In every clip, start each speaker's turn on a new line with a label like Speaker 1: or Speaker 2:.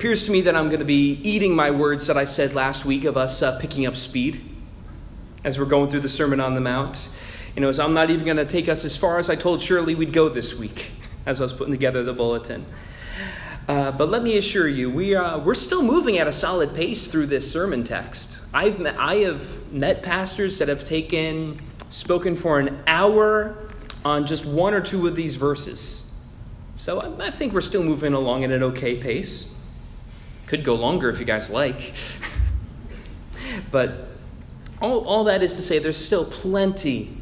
Speaker 1: appears to me that I'm going to be eating my words that I said last week of us uh, picking up speed as we're going through the Sermon on the Mount. You know, so I'm not even going to take us as far as I told Shirley we'd go this week as I was putting together the bulletin. Uh, but let me assure you, we are, we're still moving at a solid pace through this sermon text. I've met, I have met pastors that have taken, spoken for an hour on just one or two of these verses. So I, I think we're still moving along at an okay pace. Could go longer if you guys like. but all, all that is to say, there's still plenty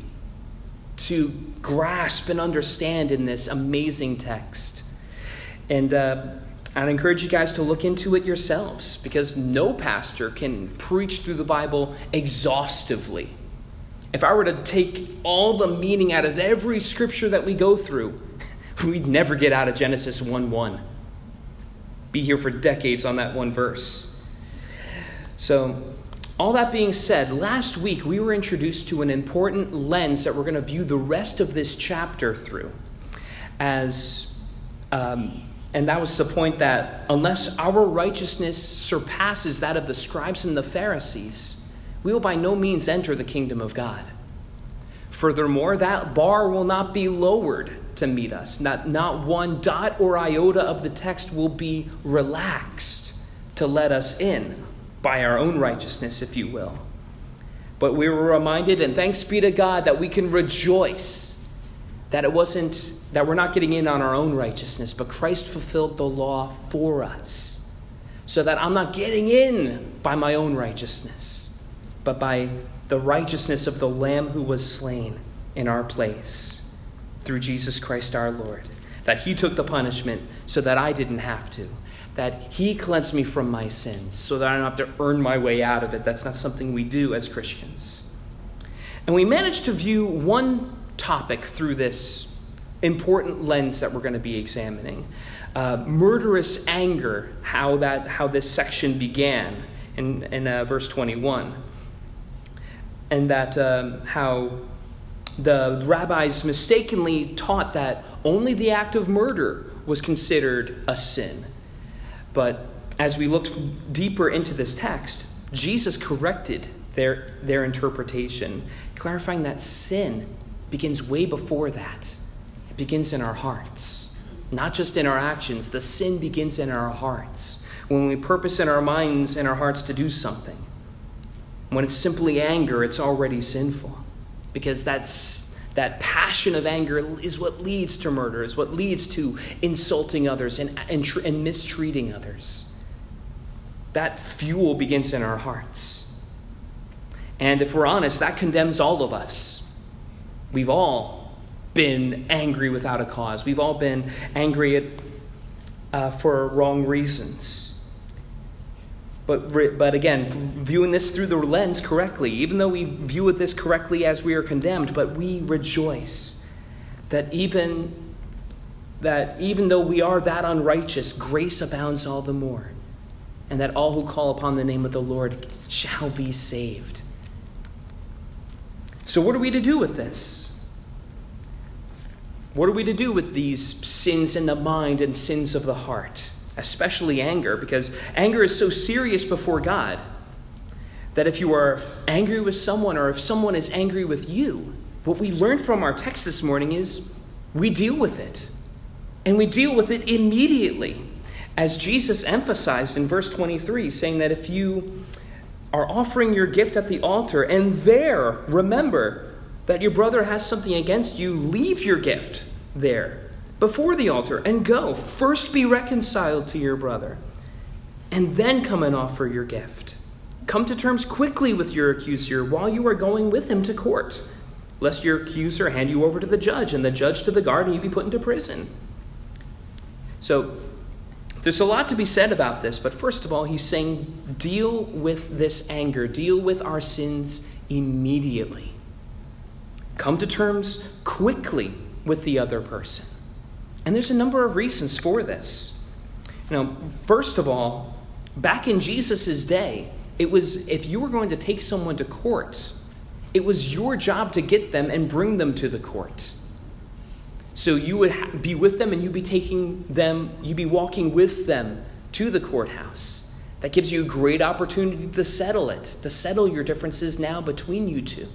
Speaker 1: to grasp and understand in this amazing text. And uh, I'd encourage you guys to look into it yourselves because no pastor can preach through the Bible exhaustively. If I were to take all the meaning out of every scripture that we go through, we'd never get out of Genesis 1 1. Be here for decades on that one verse. So, all that being said, last week we were introduced to an important lens that we're going to view the rest of this chapter through. As, um, and that was the point that unless our righteousness surpasses that of the scribes and the Pharisees, we will by no means enter the kingdom of God. Furthermore, that bar will not be lowered to meet us. Not, not one dot or iota of the text will be relaxed to let us in by our own righteousness, if you will. But we were reminded, and thanks be to God, that we can rejoice that it wasn't that we're not getting in on our own righteousness, but Christ fulfilled the law for us. So that I'm not getting in by my own righteousness, but by the righteousness of the Lamb who was slain in our place through Jesus Christ our Lord. That He took the punishment so that I didn't have to. That He cleansed me from my sins so that I don't have to earn my way out of it. That's not something we do as Christians. And we managed to view one topic through this important lens that we're going to be examining. Uh, murderous anger, how, that, how this section began in, in uh, verse 21. And that um, how the rabbis mistakenly taught that only the act of murder was considered a sin. But as we looked deeper into this text, Jesus corrected their, their interpretation, clarifying that sin begins way before that. It begins in our hearts, not just in our actions. The sin begins in our hearts. When we purpose in our minds and our hearts to do something, when it's simply anger, it's already sinful because that's that passion of anger is what leads to murder, is what leads to insulting others and, and, and mistreating others. That fuel begins in our hearts. And if we're honest, that condemns all of us. We've all been angry without a cause, we've all been angry at, uh, for wrong reasons. But, but again, viewing this through the lens correctly, even though we view this correctly as we are condemned, but we rejoice that even that even though we are that unrighteous, grace abounds all the more, and that all who call upon the name of the Lord shall be saved. So, what are we to do with this? What are we to do with these sins in the mind and sins of the heart? Especially anger, because anger is so serious before God that if you are angry with someone or if someone is angry with you, what we learned from our text this morning is we deal with it. And we deal with it immediately. As Jesus emphasized in verse 23, saying that if you are offering your gift at the altar and there remember that your brother has something against you, leave your gift there before the altar and go. First be reconciled to your brother, and then come and offer your gift. Come to terms quickly with your accuser while you are going with him to court, lest your accuser hand you over to the judge, and the judge to the guard, and you be put into prison. So, there's a lot to be said about this, but first of all, he's saying deal with this anger, deal with our sins immediately. Come to terms quickly with the other person. And there's a number of reasons for this. You know, first of all, back in Jesus' day, it was if you were going to take someone to court, it was your job to get them and bring them to the court. So you would be with them and you'd be taking them, you'd be walking with them to the courthouse. That gives you a great opportunity to settle it, to settle your differences now between you two.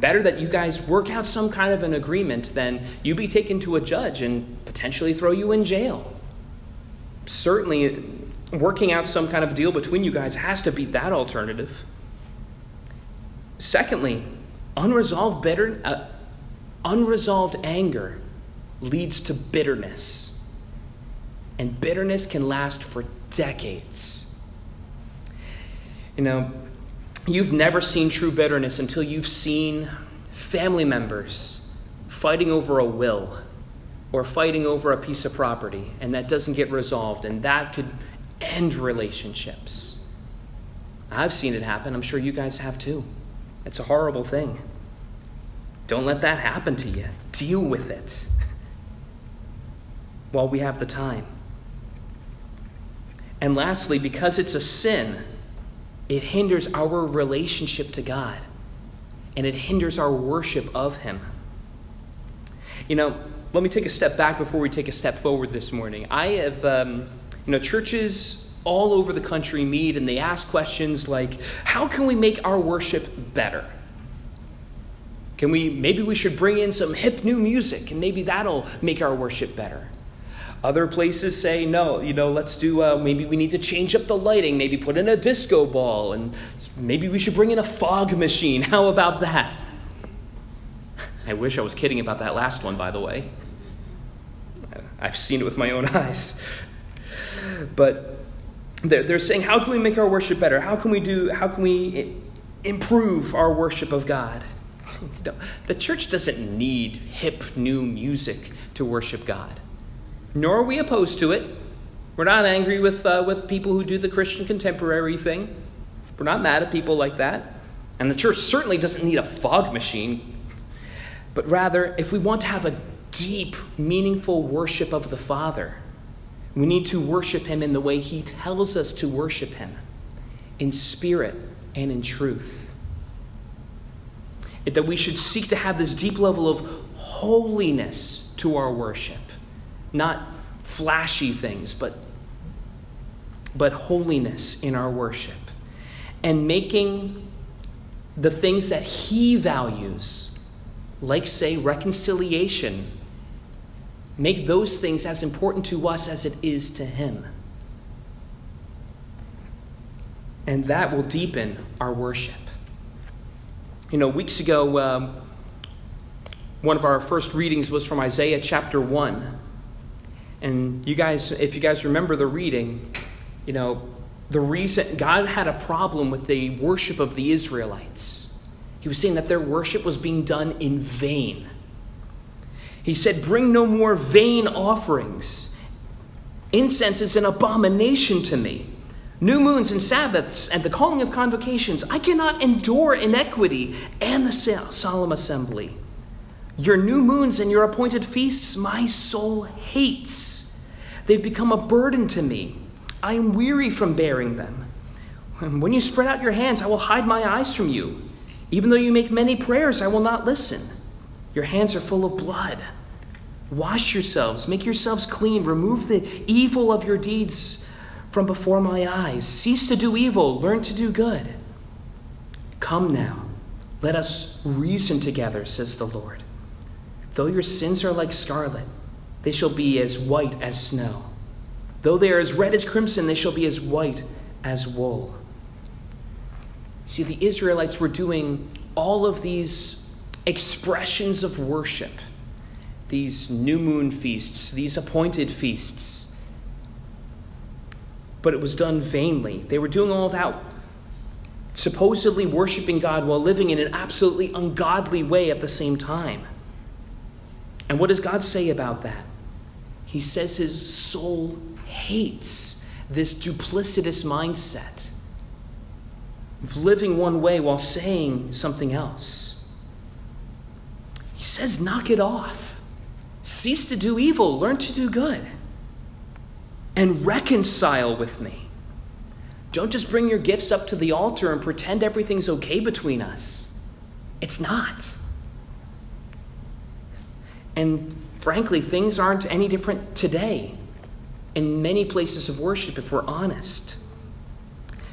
Speaker 1: Better that you guys work out some kind of an agreement than you be taken to a judge and potentially throw you in jail. Certainly, working out some kind of deal between you guys has to beat that alternative. Secondly, unresolved bitter, uh, unresolved anger leads to bitterness. And bitterness can last for decades. You know, you've never seen true bitterness until you've seen family members fighting over a will or fighting over a piece of property, and that doesn't get resolved, and that could end relationships. I've seen it happen. I'm sure you guys have too. It's a horrible thing. Don't let that happen to you. Deal with it while we have the time. And lastly, because it's a sin, it hinders our relationship to God and it hinders our worship of Him. You know, let me take a step back before we take a step forward this morning. I have, um, you know, churches all over the country meet and they ask questions like, how can we make our worship better? Can we, maybe we should bring in some hip new music and maybe that'll make our worship better. Other places say, no, you know, let's do, uh, maybe we need to change up the lighting, maybe put in a disco ball, and maybe we should bring in a fog machine. How about that? I wish I was kidding about that last one, by the way. I've seen it with my own eyes. But they're, they're saying, how can we make our worship better? How can we do, how can we improve our worship of God? You know, the church doesn't need hip new music to worship God nor are we opposed to it. We're not angry with, uh, with people who do the Christian contemporary thing. We're not mad at people like that. And the church certainly doesn't need a fog machine. But rather, if we want to have a deep, meaningful worship of the Father, we need to worship Him in the way He tells us to worship Him in spirit and in truth. That we should seek to have this deep level of holiness to our worship not flashy things, but, but holiness in our worship. And making the things that He values, like, say, reconciliation, make those things as important to us as it is to Him. And that will deepen our worship. You know, weeks ago, um, one of our first readings was from Isaiah chapter 1. And you guys, if you guys remember the reading, you know, the reason God had a problem with the worship of the Israelites. He was saying that their worship was being done in vain. He said, Bring no more vain offerings. Incense is an abomination to me. New moons and Sabbaths and the calling of convocations. I cannot endure iniquity and the solemn assembly. Your new moons and your appointed feasts, my soul hates. They've become a burden to me. I am weary from bearing them. When you spread out your hands, I will hide my eyes from you. Even though you make many prayers, I will not listen. Your hands are full of blood. Wash yourselves, make yourselves clean, remove the evil of your deeds from before my eyes. Cease to do evil, learn to do good. Come now, let us reason together, says the Lord. Though your sins are like scarlet, they shall be as white as snow. Though they are as red as crimson, they shall be as white as wool. See, the Israelites were doing all of these expressions of worship, these new moon feasts, these appointed feasts. But it was done vainly. They were doing all that, supposedly worshiping God while living in an absolutely ungodly way at the same time. And what does God say about that? He says his soul hates this duplicitous mindset of living one way while saying something else. He says, knock it off. Cease to do evil, learn to do good, and reconcile with me. Don't just bring your gifts up to the altar and pretend everything's okay between us. It's not. And frankly, things aren't any different today. in many places of worship if we're honest.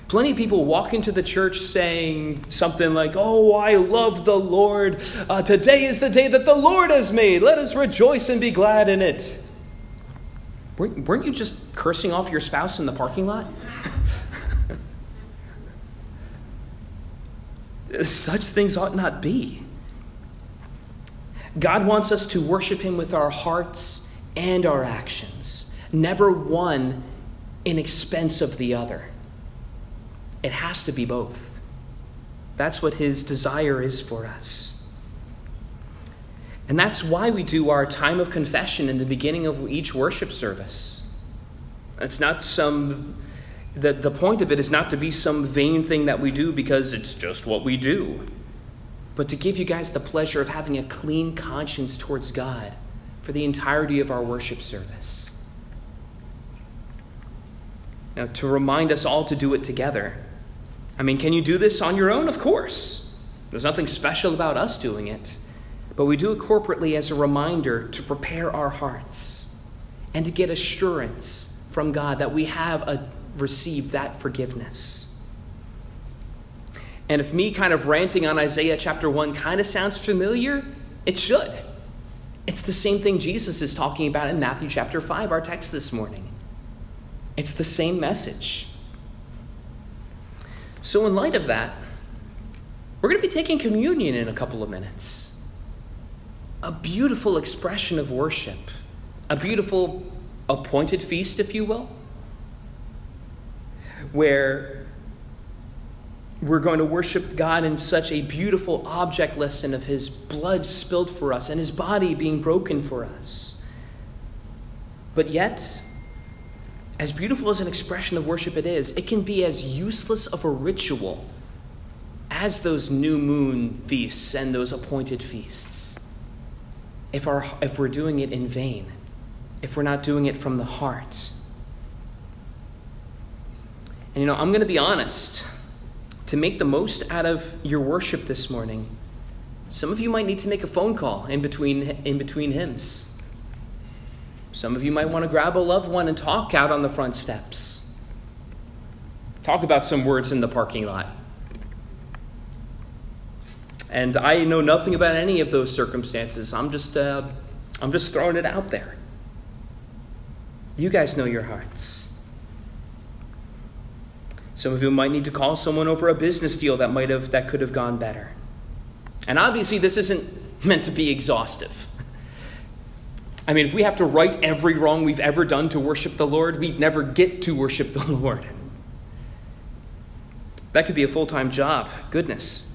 Speaker 1: Plenty of people walk into the church saying something like, Oh, I love the Lord. Uh, today is the day that the Lord has made. Let us rejoice and be glad in it. Weren't you just cursing off your spouse in the parking lot? Such things ought not be. God wants us to worship Him with our hearts and our actions, never one in expense of the other. It has to be both. That's what His desire is for us. And that's why we do our time of confession in the beginning of each worship service. It's not some, the, the point of it is not to be some vain thing that we do because it's just what we do but to give you guys the pleasure of having a clean conscience towards God for the entirety of our worship service. Now, to remind us all to do it together. I mean, can you do this on your own? Of course. There's nothing special about us doing it. But we do it corporately as a reminder to prepare our hearts and to get assurance from God that we have a, received that forgiveness. And if me kind of ranting on Isaiah chapter 1 kind of sounds familiar, it should. It's the same thing Jesus is talking about in Matthew chapter 5, our text this morning. It's the same message. So, in light of that, we're going to be taking communion in a couple of minutes. A beautiful expression of worship, a beautiful appointed feast, if you will, where we're going to worship God in such a beautiful object lesson of His blood spilled for us and His body being broken for us. But yet, as beautiful as an expression of worship it is, it can be as useless of a ritual as those new moon feasts and those appointed feasts. If, our, if we're doing it in vain, if we're not doing it from the heart. And you know, I'm going to be honest to make the most out of your worship this morning, some of you might need to make a phone call in between, in between hymns. Some of you might want to grab a loved one and talk out on the front steps. Talk about some words in the parking lot. And I know nothing about any of those circumstances. I'm just, uh, I'm just throwing it out there. You guys know your hearts. Some of you might need to call someone over a business deal that might have that could have gone better. And obviously this isn't meant to be exhaustive. I mean, if we have to right every wrong we've ever done to worship the Lord, we'd never get to worship the Lord. That could be a full time job. Goodness.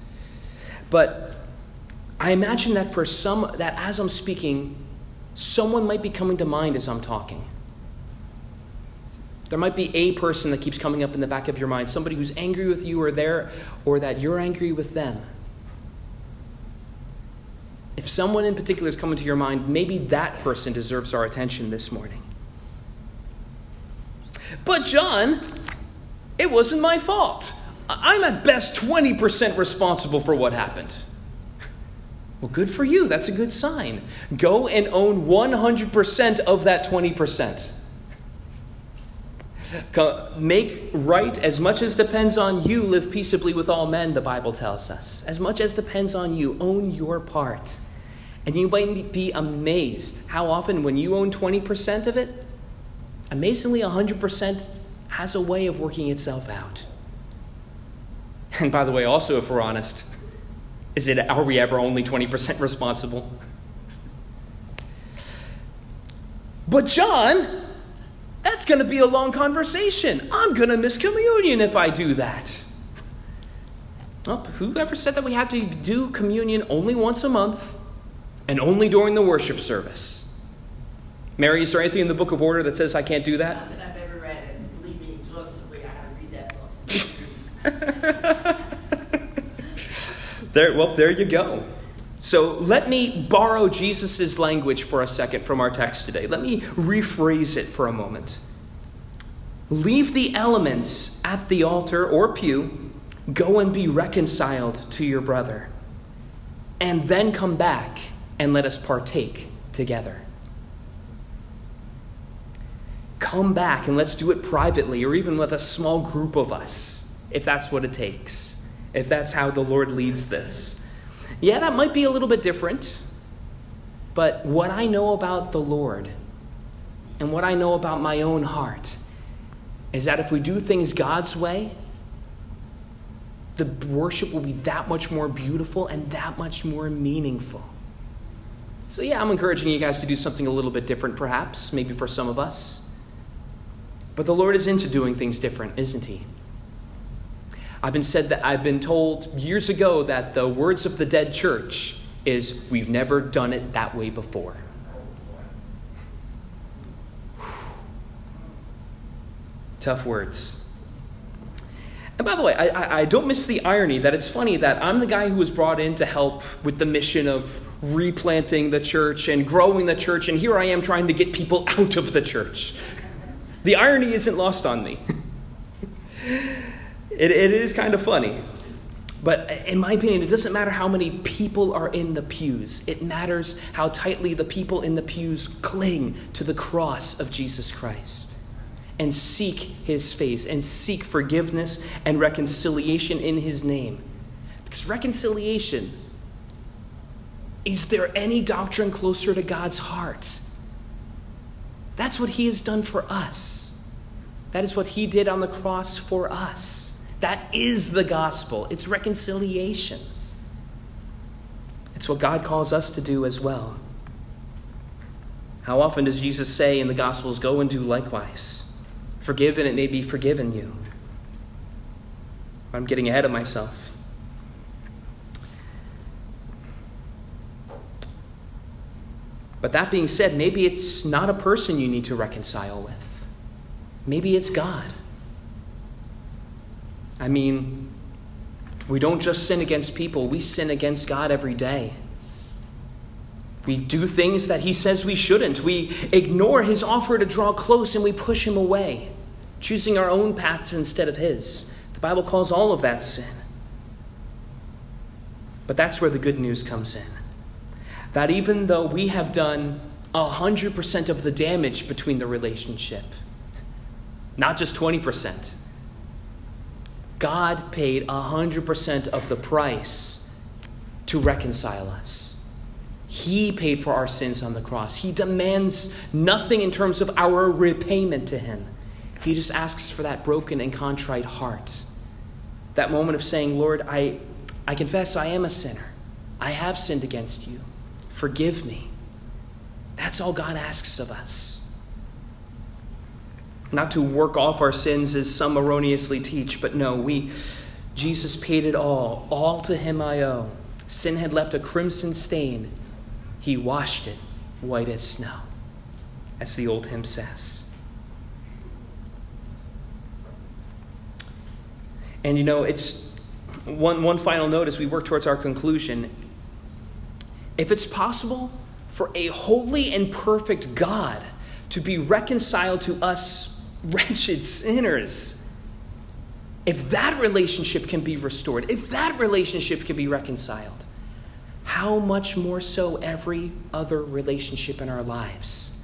Speaker 1: But I imagine that for some, that as I'm speaking, someone might be coming to mind as I'm talking. There might be a person that keeps coming up in the back of your mind, somebody who's angry with you or there, or that you're angry with them. If someone in particular is coming to your mind, maybe that person deserves our attention this morning. But, John, it wasn't my fault. I'm at best 20% responsible for what happened. Well, good for you. That's a good sign. Go and own 100% of that 20%. Make right as much as depends on you, live peaceably with all men, the Bible tells us. As much as depends on you, own your part. And you might be amazed how often, when you own 20% of it, amazingly, 100% has a way of working itself out. And by the way, also, if we're honest, is it, are we ever only 20% responsible? But John, that's going to be a long conversation. I'm going to miss communion if I do that. Well, whoever said that we had to do communion only once a month and only during the worship service? Mary, is there anything in the book of order that says I can't do that?
Speaker 2: Not that I've ever read, and believe me, exhaustively, I had to read that book.
Speaker 1: there, well, there you go. So let me borrow Jesus' language for a second from our text today. Let me rephrase it for a moment. Leave the elements at the altar or pew, go and be reconciled to your brother, and then come back and let us partake together. come back and let's do it privately or even with a small group of us, if that's what it takes, if that's how the Lord leads this. Yeah, that might be a little bit different, but what I know about the Lord and what I know about my own heart is that if we do things God's way, the worship will be that much more beautiful and that much more meaningful. So, yeah, I'm encouraging you guys to do something a little bit different, perhaps, maybe for some of us. But the Lord is into doing things different, isn't He? I've been said that I've been told years ago that the words of the dead church is we've never done it that way before. Tough words. And by the way, I, I, I, don't miss the irony that it's funny that I'm the guy who was brought in to help with the mission of replanting the church and growing the church, and here I am trying to get people out of the church. The irony isn't lost on me. it, it is kind of funny. But in my opinion, it doesn't matter how many people are in the pews. It matters how tightly the people in the pews cling to the cross of Jesus Christ and seek his face and seek forgiveness and reconciliation in his name. Because reconciliation, is there any doctrine closer to God's heart? That's what he has done for us. That is what he did on the cross for us. That is the gospel. It's reconciliation. It's what God calls us to do as well. How often does Jesus say in the Gospels, Go and do likewise? Forgive and it may be forgiven you. I'm getting ahead of myself. But that being said, maybe it's not a person you need to reconcile with. Maybe it's God. I mean, we don't just sin against people, we sin against God every day. We do things that He says we shouldn't. We ignore His offer to draw close and we push Him away, choosing our own paths instead of His. The Bible calls all of that sin. But that's where the good news comes in. That even though we have done 100% of the damage between the relationship, not just 20%, God paid 100% of the price to reconcile us. He paid for our sins on the cross. He demands nothing in terms of our repayment to Him. He just asks for that broken and contrite heart. That moment of saying, Lord, I, I confess I am a sinner. I have sinned against you. Forgive me. That's all God asks of us not to work off our sins as some erroneously teach, but no, we Jesus paid it all. All to him I owe. Sin had left a crimson stain. He washed it white as snow, as the old hymn says. And you know, it's one, one final note as we work towards our conclusion. If it's possible for a holy and perfect God to be reconciled to us wretched sinners. If that relationship can be restored, if that relationship can be reconciled, how much more so every other relationship in our lives?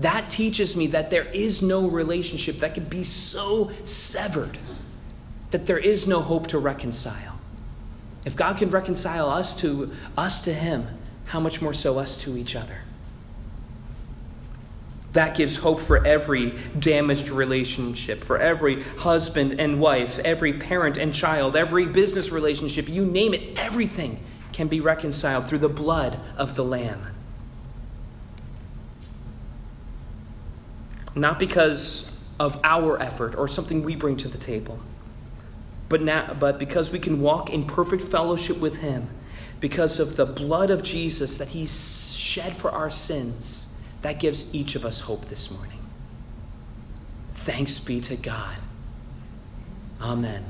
Speaker 1: That teaches me that there is no relationship that could be so severed that there is no hope to reconcile. If God can reconcile us to us to him, how much more so us to each other? That gives hope for every damaged relationship, for every husband and wife, every parent and child, every business relationship, you name it, everything can be reconciled through the blood of the Lamb. Not because of our effort or something we bring to the table, but, now, but because we can walk in perfect fellowship with Him, because of the blood of Jesus that He shed for our sins that gives each of us hope this morning. Thanks be to God. Amen.